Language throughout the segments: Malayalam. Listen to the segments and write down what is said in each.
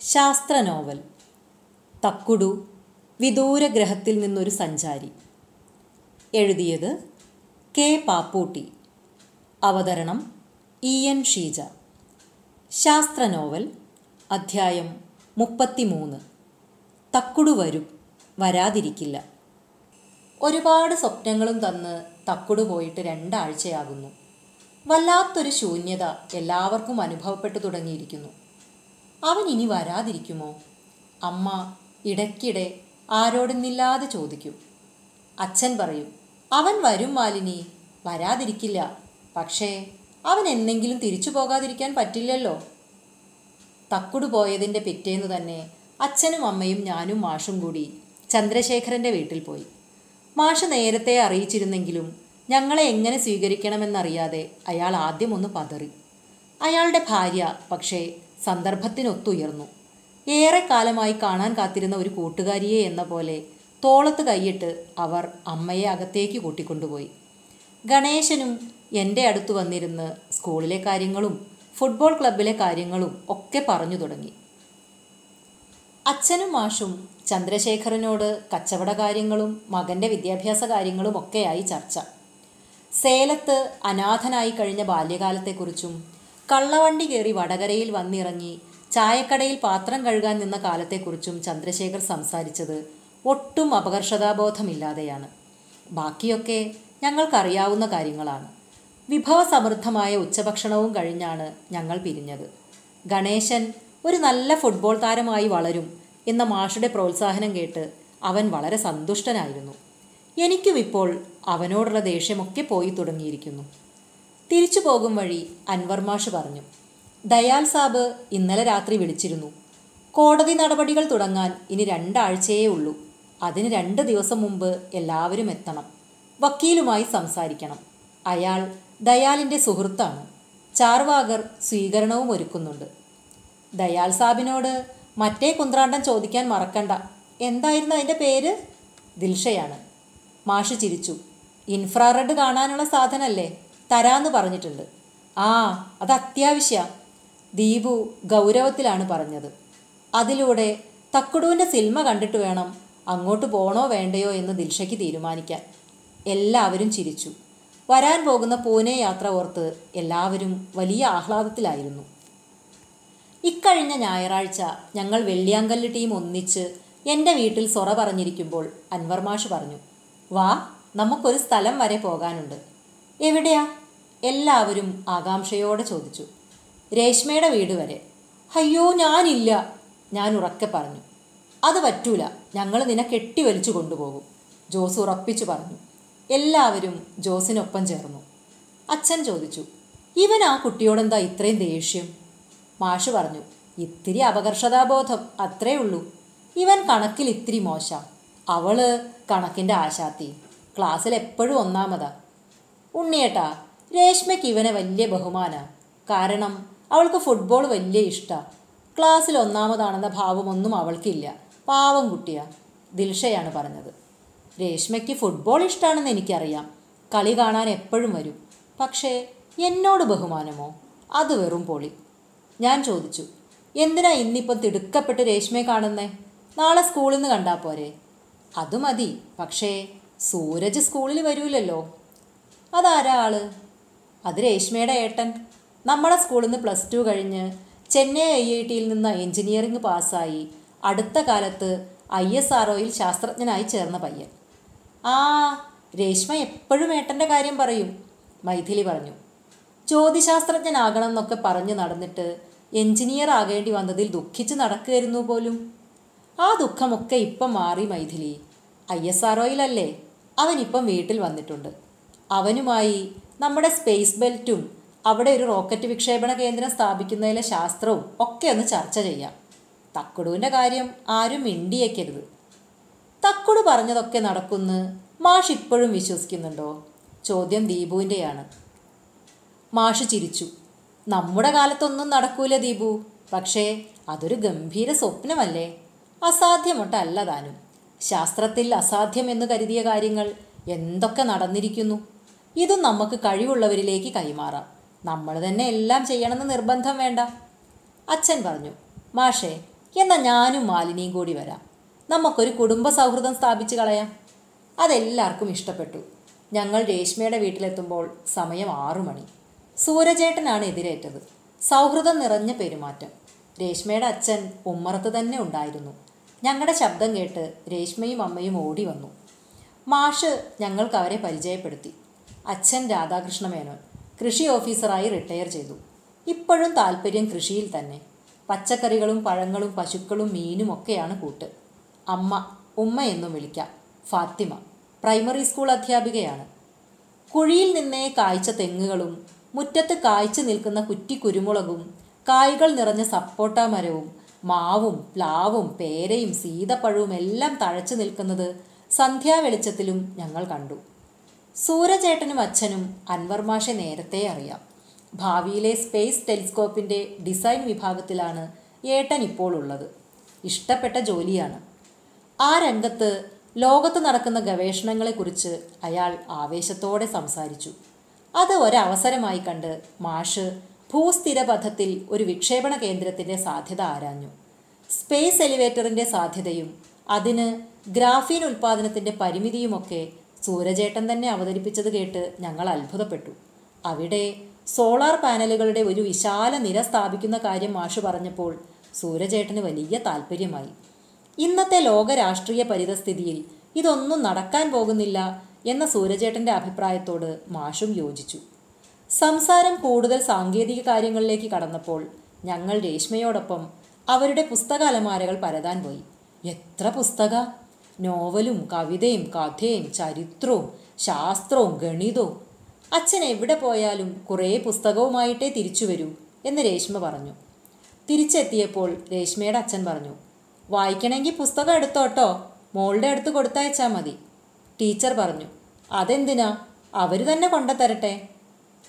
ശാസ്ത്ര നോവൽ തക്കുടു വിദൂര ഗ്രഹത്തിൽ നിന്നൊരു സഞ്ചാരി. എഴുതിയത് കെ പാപ്പൂട്ടി. അവതരണം ഇ എൻ ഷീജ. ശാസ്ത്ര നോവൽ അധ്യായം മുപ്പത്തിമൂന്ന്. തക്കുടു വരും വരാതിരിക്കില്ല. ഒരുപാട് സ്വപ്നങ്ങളും തന്ന് തക്കുടു പോയിട്ട് രണ്ടാഴ്ചയാകുന്നു. വല്ലാത്തൊരു ശൂന്യത എല്ലാവർക്കും അനുഭവപ്പെട്ടു തുടങ്ങിയിരിക്കുന്നു. അവൻ ഇനി വരാതിരിക്കുമോ? അമ്മ ഇടയ്ക്കിടെ ആരോടുന്നില്ലാതെ ചോദിക്കും. അച്ഛൻ പറയും അവൻ വരും മാലിനി വരാതിരിക്കില്ല. പക്ഷേ അവൻ എന്നെങ്കിലും തിരിച്ചു പോകാതിരിക്കാൻ പറ്റില്ലല്ലോ. തക്കുടു പോയതിന്റെ പിറ്റേന്ന് തന്നെ അച്ഛനും അമ്മയും ഞാനും മാഷും കൂടി ചന്ദ്രശേഖരന്റെ വീട്ടിൽ പോയി. മാഷ് നേരത്തെ അറിയിച്ചിരുന്നെങ്കിലും ഞങ്ങളെ എങ്ങനെ സ്വീകരിക്കണമെന്നറിയാതെ അയാൾ ആദ്യം ഒന്ന് പതറി. അയാളുടെ ഭാര്യ പക്ഷേ സന്ദർഭത്തിനൊത്തുയർന്നു. ഏറെക്കാലമായി കാണാൻ കാത്തിരുന്ന ഒരു കൂട്ടുകാരിയെ എന്ന പോലെ തോളത്ത് കൈയിട്ട് അവർ അമ്മയെ അകത്തേക്ക് കൂട്ടിക്കൊണ്ടുപോയി. ഗണേശനും എന്റെ അടുത്ത് വന്നിരുന്ന് സ്കൂളിലെ കാര്യങ്ങളും ഫുട്ബോൾ ക്ലബിലെ കാര്യങ്ങളും ഒക്കെ പറഞ്ഞു തുടങ്ങി. അച്ഛനും മാഷും ചന്ദ്രശേഖരനോട് കച്ചവട കാര്യങ്ങളും മകന്റെ വിദ്യാഭ്യാസ കാര്യങ്ങളും ഒക്കെയായി ചർച്ച. സേലത്ത് അനാഥനായി കഴിഞ്ഞ ബാല്യകാലത്തെക്കുറിച്ചും കള്ളവണ്ടി കയറി വടകരയിൽ വന്നിറങ്ങി ചായക്കടയിൽ പാത്രം കഴുകാൻ നിന്ന കാലത്തെക്കുറിച്ചും ചന്ദ്രശേഖർ സംസാരിച്ചത് ഒട്ടും അപകർഷതാബോധമില്ലാതെയാണ്. ബാക്കിയൊക്കെ ഞങ്ങൾക്കറിയാവുന്ന കാര്യങ്ങളാണ്. വിഭവസമൃദ്ധമായ ഉച്ചഭക്ഷണവും കഴിഞ്ഞാണ് ഞങ്ങൾ പിരിഞ്ഞത്. ഗണേശൻ ഒരു നല്ല ഫുട്ബോൾ താരമായി വളരും എന്ന മാഷുടെ പ്രോത്സാഹനം കേട്ട് അവൻ വളരെ സന്തുഷ്ടനായിരുന്നു. എനിക്കും ഇപ്പോൾ അവനോടുള്ള ദേഷ്യമൊക്കെ പോയി തുടങ്ങിയിരിക്കുന്നു. തിരിച്ചു പോകും വഴി അൻവർ മാഷ് പറഞ്ഞു. ദയാൽ സാബ് ഇന്നലെ രാത്രി വിളിച്ചിരുന്നു. കോടതി നടപടികൾ തുടങ്ങാൻ ഇനി രണ്ടാഴ്ചയേ ഉള്ളൂ. അതിന് രണ്ട് ദിവസം മുമ്പ് എല്ലാവരും എത്തണം. വക്കീലുമായി സംസാരിക്കണം. അയാൾ ദയാലിന്റെ സുഹൃത്താണ്. ചാർവാകർ സ്വീകരണവും ഒരുക്കുന്നുണ്ട്. ദയാൽ സാബിനോട് മറ്റേ കുന്ത്രാണ്ടം ചോദിക്കാൻ മറക്കണ്ട. എന്തായിരുന്നു അതിന്റെ പേര്? ദിൽഷയാണ്. മാഷ് ചിരിച്ചു. ഇൻഫ്രാറെഡ് കാണാനുള്ള സാധനല്ലേ? തരാന്ന് പറഞ്ഞിട്ടുണ്ട്. ആ അത് അത്യാവശ്യ. ദീപു ഗൗരവത്തിലാണ് പറഞ്ഞത്. അതിലൂടെ തക്കുടുവിന്റെ സിനിമ കണ്ടിട്ട് വേണം അങ്ങോട്ട് പോണോ വേണ്ടയോ എന്ന് ദിൽഷയ്ക്ക് തീരുമാനിക്കാൻ. എല്ലാവരും ചിരിച്ചു. വരാൻ പോകുന്ന പൂനെ യാത്ര ഓർത്ത് എല്ലാവരും വലിയ ആഹ്ലാദത്തിലായിരുന്നു. ഇക്കഴിഞ്ഞ ഞായറാഴ്ച ഞങ്ങൾ വെള്ളിയാങ്കല്ല് ടീം ഒന്നിച്ച് എന്റെ വീട്ടിൽ സൊറ പറഞ്ഞിരിക്കുമ്പോൾ അൻവർ മാഷ് പറഞ്ഞു വാ നമുക്കൊരു സ്ഥലം വരെ പോകാനുണ്ട്. എവിടെയാ? എല്ലാവരും ആകാംക്ഷയോടെ ചോദിച്ചു. രേഷ്മയുടെ വീട് വരെ. അയ്യോ ഞാനില്ല ഞാൻ ഉറക്കെ പറഞ്ഞു. അത് പറ്റൂല ഞങ്ങൾ നിന്നെ കെട്ടിവലിച്ചു കൊണ്ടുപോകും ജോസ് ഉറപ്പിച്ചു പറഞ്ഞു. എല്ലാവരും ജോസിനൊപ്പം ചേർന്നു. അച്ഛൻ ചോദിച്ചു ഇവൻ ആ കുട്ടിയോടെന്താ ഇത്രയും ദേഷ്യം? മാഷ് പറഞ്ഞു ഇത്തിരി അപകർഷതാബോധം അത്രേ ഉള്ളൂ. ഇവൻ കണക്കിൽ ഇത്തിരി മോശ. അവൾ കണക്കിന്റെ ആശാത്തി. ക്ലാസ്സിൽ എപ്പോഴും ഒന്നാമതാ. ഉണ്ണിയേട്ടാ രേഷ്മയ്ക്ക് ഇവനെ വലിയ ബഹുമാനമാണ് കാരണം അവൾക്ക് ഫുട്ബോൾ വലിയ ഇഷ്ടമാണ് ക്ലാസ്സിൽ ഒന്നാമതാണെന്ന ഭാവമൊന്നും അവൾക്കില്ല. പാവം കുട്ടിയാ. ദിൽഷയാണ് പറഞ്ഞത്. രേഷ്മയ്ക്ക് ഫുട്ബോൾ ഇഷ്ടമാണെന്ന് എനിക്കറിയാം. കളി കാണാൻ എപ്പോഴും വരും. പക്ഷേ എന്നോട് ബഹുമാനമോ? അത് വെറും പൊളി. ഞാൻ ചോദിച്ചു എന്തിനാ ഇന്നിപ്പം തിടുക്കപ്പെട്ട് രേഷ്മയെ കാണുന്നേ? നാളെ സ്കൂളിൽ നിന്ന് കണ്ടാൽ പോരെ? അത് മതി. പക്ഷേ സൂരജ് സ്കൂളിൽ വരൂലല്ലോ. അതാരാ ആൾ? അത് രേഷ്മയുടെ ഏട്ടൻ. നമ്മുടെ സ്കൂളിൽ നിന്ന് പ്ലസ് ടു കഴിഞ്ഞ് ചെന്നൈ ഐ ഐ ടിയിൽ നിന്ന് എഞ്ചിനീയറിംഗ് പാസ്സായി അടുത്ത കാലത്ത് ഐ എസ് ആർ ഒയിൽ ശാസ്ത്രജ്ഞനായി ചേർന്ന പയ്യൻ. ആ രേഷ്മ എപ്പോഴും ഏട്ടന്റെ കാര്യം പറയും മൈഥിലി പറഞ്ഞു. ജ്യോതിശാസ്ത്രജ്ഞനാകണം എന്നൊക്കെ പറഞ്ഞു നടന്നിട്ട് എഞ്ചിനീയർ ആകേണ്ടി വന്നതിൽ ദുഃഖിച്ച് നടക്കുകയായിരുന്നു പോലും. ആ ദുഃഖമൊക്കെ ഇപ്പം മാറി മൈഥിലി. ഐ എസ് ആർ ഒയിലല്ലേ അവനിപ്പം വീട്ടിൽ വന്നിട്ടുണ്ട്. അവനുമായി നമ്മുടെ സ്പേസ് ബെൽറ്റും അവിടെ ഒരു റോക്കറ്റ് വിക്ഷേപണ കേന്ദ്രം സ്ഥാപിക്കുന്നതിലെ ശാസ്ത്രവും ഒക്കെ ഒന്ന് ചർച്ച ചെയ്യാം. തക്കുടുവിന്റെ കാര്യം ആരും മിണ്ടിയേക്കരുത്. തക്കുടു പറഞ്ഞതൊക്കെ നടക്കുന്ന് മാഷ് ഇപ്പോഴും വിശ്വസിക്കുന്നുണ്ടോ? ചോദ്യം ദീപുവിന്റെയാണ് മാഷ് ചിരിച്ചു. നമ്മുടെ കാലത്തൊന്നും നടക്കൂല ദീപു. പക്ഷേ അതൊരു ഗംഭീര സ്വപ്നമല്ലേ? അസാധ്യമൊട്ടല്ല താനും. ശാസ്ത്രത്തിൽ അസാധ്യമെന്ന് കരുതിയ കാര്യങ്ങൾ എന്തൊക്കെ നടന്നിരിക്കുന്നു? ഇതും നമുക്ക് കഴിവുള്ളവരിലേക്ക് കൈമാറാം. നമ്മൾ തന്നെ എല്ലാം ചെയ്യണമെന്ന് നിർബന്ധം വേണ്ട. അച്ഛൻ പറഞ്ഞു മാഷേ എന്നാൽ ഞാനും മാലിനിയും കൂടി വരാം. നമുക്കൊരു കുടുംബ സൗഹൃദം സ്ഥാപിച്ചു കളയാം. അതെല്ലാവർക്കും ഇഷ്ടപ്പെട്ടു. ഞങ്ങൾ രേഷ്മയുടെ വീട്ടിലെത്തുമ്പോൾ സമയം ആറു മണി. സൂരജേട്ടനാണ് എതിരേറ്റത്. സൗഹൃദം നിറഞ്ഞ പെരുമാറ്റം. രേഷ്മയുടെ അച്ഛൻ ഉമ്മറത്ത് തന്നെ ഉണ്ടായിരുന്നു. ഞങ്ങളുടെ ശബ്ദം കേട്ട് രേഷ്മയും അമ്മയും ഓടി വന്നു. മാഷ് ഞങ്ങൾക്ക് അവരെ പരിചയപ്പെടുത്തി. അച്ഛൻ രാധാകൃഷ്ണ മേനോൻ കൃഷി ഓഫീസറായി റിട്ടയർ ചെയ്തു. ഇപ്പോഴും താല്പര്യം കൃഷിയിൽ തന്നെ. പച്ചക്കറികളും പഴങ്ങളും പശുക്കളും മീനും ഒക്കെയാണ് കൂട്ട്. അമ്മ ഉമ്മ എന്നും വിളിക്കാം. ഫാത്തിമ പ്രൈമറി സ്കൂൾ അധ്യാപികയാണ്. കുഴിയിൽ നിന്നേ കായ്ച്ച തെങ്ങുകളും മുറ്റത്ത് കായ്ച്ചു നിൽക്കുന്ന കുറ്റി കുരുമുളകും കായ്കൾ നിറഞ്ഞ സപ്പോട്ട മരവും മാവും പ്ലാവും പേരയും സീതപ്പഴവും എല്ലാം തഴച്ചു നിൽക്കുന്നത് സന്ധ്യാവെളിച്ചത്തിലും ഞങ്ങൾ കണ്ടു. സൂരജേട്ടനും അച്ഛനും അൻവർ മാഷെ നേരത്തെ അറിയാം. ഭാവിയിലെ സ്പേസ് ടെലിസ്കോപ്പിന്റെ ഡിസൈൻ വിഭാഗത്തിലാണ് ഏട്ടൻ ഇപ്പോൾ ഉള്ളത്. ഇഷ്ടപ്പെട്ട ജോലിയാണ്. ആ രംഗത്ത് ലോകത്ത് നടക്കുന്ന ഗവേഷണങ്ങളെക്കുറിച്ച് അയാൾ ആവേശത്തോടെ സംസാരിച്ചു. അത് ഒരവസരമായി കണ്ട് മാഷ് ഭൂസ്ഥിരപഥത്തിൽ ഒരു വിക്ഷേപണ കേന്ദ്രത്തിന്റെ സാധ്യത ആരാഞ്ഞു. സ്പേസ് എലിവേറ്ററിന്റെ സാധ്യതയും അതിന് ഗ്രാഫീൻ ഉൽപ്പാദനത്തിന്റെ പരിമിതിയുമൊക്കെ സൂരജേട്ടൻ തന്നെ അവതരിപ്പിച്ചത് കേട്ട് ഞങ്ങൾ അത്ഭുതപ്പെട്ടു. അവിടെ സോളാർ പാനലുകളുടെ ഒരു വിശാല നിര സ്ഥാപിക്കുന്ന കാര്യം മാഷ് പറഞ്ഞപ്പോൾ സൂരജേട്ടന് വലിയ താല്പര്യമായി ഇന്നത്തെ ലോക രാഷ്ട്രീയ പരിതസ്ഥിതിയിൽ ഇതൊന്നും നടക്കാൻ പോകുന്നില്ല എന്ന സൂരജേട്ടന്റെ അഭിപ്രായത്തോട് മാഷും യോജിച്ചു. സംസാരം കൂടുതൽ സാങ്കേതിക കാര്യങ്ങളിലേക്ക് കടന്നപ്പോൾ ഞങ്ങൾ രേഷ്മയോടൊപ്പം അവരുടെ പുസ്തക അലമാരകൾ പരതാൻ പോയി. എത്ര പുസ്തക? നോവലും കവിതയും കഥയും ചരിത്രവും ശാസ്ത്രവും ഗണിതവും. അച്ഛൻ എവിടെ പോയാലും കുറേ പുസ്തകവുമായിട്ടേ തിരിച്ചു വരൂ എന്ന് രേഷ്മ പറഞ്ഞു. തിരിച്ചെത്തിയപ്പോൾ രേഷ്മയുടെ അച്ഛൻ പറഞ്ഞു വായിക്കണമെങ്കിൽ പുസ്തകം എടുത്തോട്ടോ മോളുടെ അടുത്ത് കൊടുത്തയച്ചാൽ മതി. ടീച്ചർ പറഞ്ഞു അതെന്തിനാ? അവർ തന്നെ കൊണ്ടുതരട്ടെ.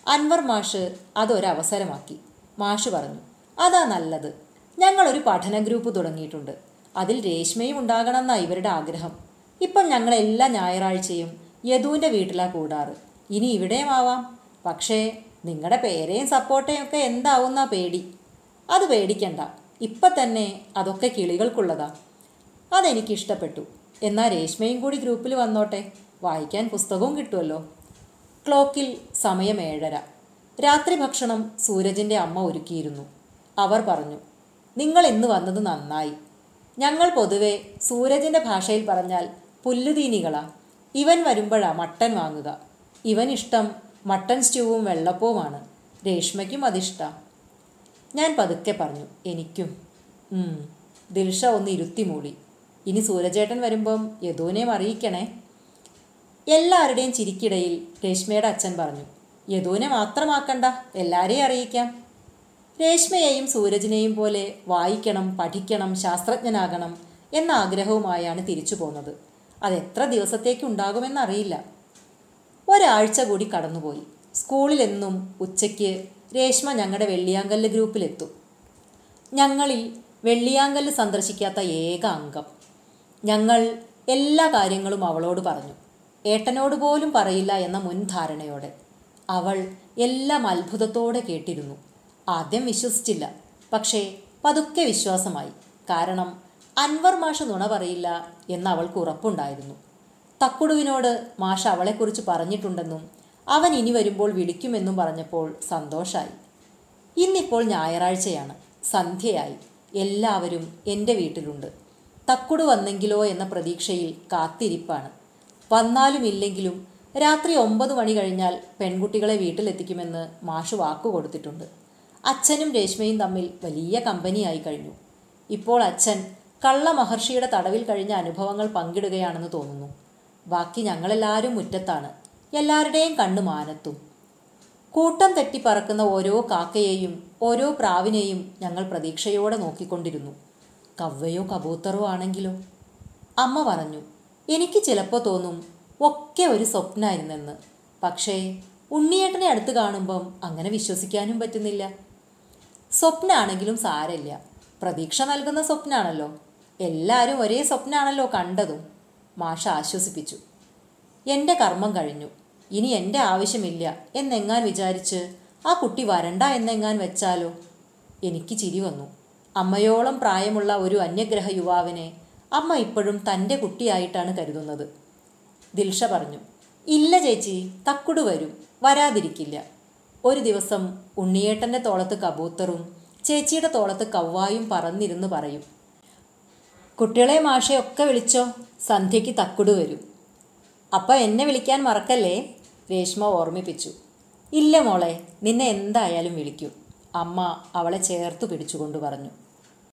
അൻവർ മാഷ് അതൊരവസരമാക്കി. മാഷ് പറഞ്ഞു അതാ നല്ലത്. ഞങ്ങളൊരു പഠന ഗ്രൂപ്പ് തുടങ്ങിയിട്ടുണ്ട്. അതിൽ രേഷ്മയും ഉണ്ടാകണമെന്നാണ് ഇവരുടെ ആഗ്രഹം. ഇപ്പം ഞങ്ങൾ എല്ലാ ഞായറാഴ്ചയും യദുവിന്റെ വീട്ടിലാണ് കൂടാറ്. ഇനി ഇവിടെയും ആവാം. പക്ഷേ നിങ്ങളുടെ പേരെയും സപ്പോർട്ടേയും ഒക്കെ എന്താവുന്ന പേടി. അത് പേടിക്കണ്ട. ഇപ്പം തന്നെ അതൊക്കെ കിളികൾക്കുള്ളതാ. അതെനിക്കിഷ്ടപ്പെട്ടു. എന്നാൽ രേഷ്മയും കൂടി ഗ്രൂപ്പിൽ വന്നോട്ടെ. വായിക്കാൻ പുസ്തകവും കിട്ടുമല്ലോ ക്ലോക്കിൽ സമയം ഏഴര. രാത്രി ഭക്ഷണം സൂരജിന്റെ അമ്മ ഒരുക്കിയിരുന്നു. അവർ പറഞ്ഞു നിങ്ങൾ ഇന്ന് വന്നത് നന്നായി. ഞങ്ങൾ പൊതുവെ സൂരജിന്റെ ഭാഷയിൽ പറഞ്ഞാൽ പുല്ലുതീനികളാ. ഇവൻ വരുമ്പോഴാ മട്ടൻ വാങ്ങുക. ഇവൻ ഇഷ്ടം മട്ടൻ സ്റ്റൂവും വെള്ളപ്പവുമാണ്. രേഷ്മയ്ക്കും അതിഷ്ട. ഞാൻ പതുക്കെ പറഞ്ഞു എനിക്കും. ദിൽഷ ഒന്ന് ഇരുത്തി മൂളി. ഇനി സൂരജേട്ടൻ വരുമ്പം യദുവിനെയും അറിയിക്കണേ. എല്ലാവരുടെയും ചിരിക്കിടയിൽ രേഷ്മയുടെ അച്ഛൻ പറഞ്ഞു യദുവിനെ മാത്രമാക്കണ്ട എല്ലാവരെയും അറിയിക്കാം. രേഷ്മയെയും സൂരജിനെയും പോലെ വായിക്കണം പഠിക്കണം ശാസ്ത്രജ്ഞനാകണം എന്ന ആഗ്രഹവുമായാണ് തിരിച്ചു പോന്നത്. അതെത്ര ദിവസത്തേക്കുണ്ടാകുമെന്നറിയില്ല. ഒരാഴ്ച കൂടി കടന്നുപോയി. സ്കൂളിലെന്നും ഉച്ചയ്ക്ക് രേഷ്മ ഞങ്ങളുടെ വെള്ളിയാങ്കല്ല് ഗ്രൂപ്പിലെത്തും. ഞങ്ങളിൽ വെള്ളിയാങ്കല്ല് സന്ദർശിക്കാത്ത ഏക അംഗം. ഞങ്ങൾ എല്ലാ കാര്യങ്ങളും അവളോട് പറഞ്ഞു. ഏട്ടനോട് പോലും പറയില്ല എന്ന മുൻധാരണയോടെ. അവൾ എല്ലാം അത്ഭുതത്തോടെ കേട്ടിരുന്നു. ആദ്യം വിശ്വസിച്ചില്ല. പക്ഷേ പതുക്കെ വിശ്വാസമായി. കാരണം അൻവർ മാഷ് നുണ പറയില്ല എന്ന് അവൾക്ക് ഉറപ്പുണ്ടായിരുന്നു. തക്കുടുവിനോട് മാഷ അവളെക്കുറിച്ച് പറഞ്ഞിട്ടുണ്ടെന്നും അവൻ ഇനി വരുമ്പോൾ വിളിക്കുമെന്നും പറഞ്ഞപ്പോൾ സന്തോഷായി. ഇന്നിപ്പോൾ ഞായറാഴ്ചയാണ്. സന്ധ്യയായി. എല്ലാവരും എന്റെ വീട്ടിലുണ്ട്. തക്കുടു വന്നെങ്കിലോ എന്ന പ്രതീക്ഷയിൽ കാത്തിരിപ്പാണ്. വന്നാലും ഇല്ലെങ്കിലും രാത്രി ഒമ്പത് മണി കഴിഞ്ഞാൽ പെൺകുട്ടികളെ വീട്ടിലെത്തിക്കുമെന്ന് മാഷ് വാക്കു കൊടുത്തിട്ടുണ്ട്. അച്ഛനും രേഷ്മയും തമ്മിൽ വലിയ കമ്പനിയായി കഴിഞ്ഞു. ഇപ്പോൾ അച്ഛൻ കള്ള മഹർഷിയുടെ തടവിൽ കഴിഞ്ഞ അനുഭവങ്ങൾ പങ്കിടുകയാണെന്ന് തോന്നുന്നു. ബാക്കി ഞങ്ങളെല്ലാവരും മുറ്റത്താണ്. എല്ലാവരുടെയും കണ്ണു മാനത്തും കൂട്ടം തെറ്റി പറക്കുന്ന ഓരോ കാക്കയെയും ഓരോ പ്രാവിനെയും ഞങ്ങൾ പ്രതീക്ഷയോടെ നോക്കിക്കൊണ്ടിരുന്നു. കവ്വയോ കബൂത്തറോ ആണെങ്കിലോ? അമ്മ പറഞ്ഞു എനിക്ക് ചിലപ്പോൾ തോന്നും ഒക്കെ ഒരു സ്വപ്നമായിരുന്നെന്ന് പക്ഷേ ഉണ്ണിയേട്ടനെ അടുത്ത് കാണുമ്പം അങ്ങനെ വിശ്വസിക്കാനും പറ്റുന്നില്ല. സ്വപ്നമാണെങ്കിലും സാരമില്ല. പ്രതീക്ഷ നൽകുന്ന സ്വപ്നമാണല്ലോ എല്ലാവരും ഒരേ സ്വപ്നമാണല്ലോ കണ്ടതും. മാഷ ആശ്വസിപ്പിച്ചു. എന്റെ കർമ്മം കഴിഞ്ഞു. ഇനി എന്റെ ആവശ്യമില്ല. എന്നെങ്ങാൻ വിചാരിച്ച്? ആ കുട്ടി വരണ്ട എന്നെങ്ങാൻ വെച്ചാലോ? എനിക്ക് ചിരി വന്നു. അമ്മയോളം പ്രായമുള്ള ഒരു അന്യഗ്രഹ യുവാവിനെ അമ്മ ഇപ്പോഴും തന്റെ കുട്ടിയായിട്ടാണ് കരുതുന്നത്. ദിൽഷ പറഞ്ഞു. ഇല്ല ചേച്ചി. തക്കുടു വരും. വരാതിരിക്കില്ല. ഒരു ദിവസം ഉണ്ണിയേട്ടന്റെ തോളത്ത് കബൂത്തറും ചേച്ചിയുടെ തോളത്ത് കവ്വായും പറന്നിരുന്ന് പറയും കുട്ടികളെ മാഷയൊക്കെ വിളിച്ചോ? സന്ധ്യയ്ക്ക് തക്കുട് വരും. അപ്പം എന്നെ വിളിക്കാൻ മറക്കല്ലേ? രേഷ്മ ഓർമ്മിപ്പിച്ചു. ഇല്ല മോളെ നിന്നെ എന്തായാലും വിളിക്കൂ അമ്മ അവളെ ചേർത്ത് പിടിച്ചുകൊണ്ട് പറഞ്ഞു.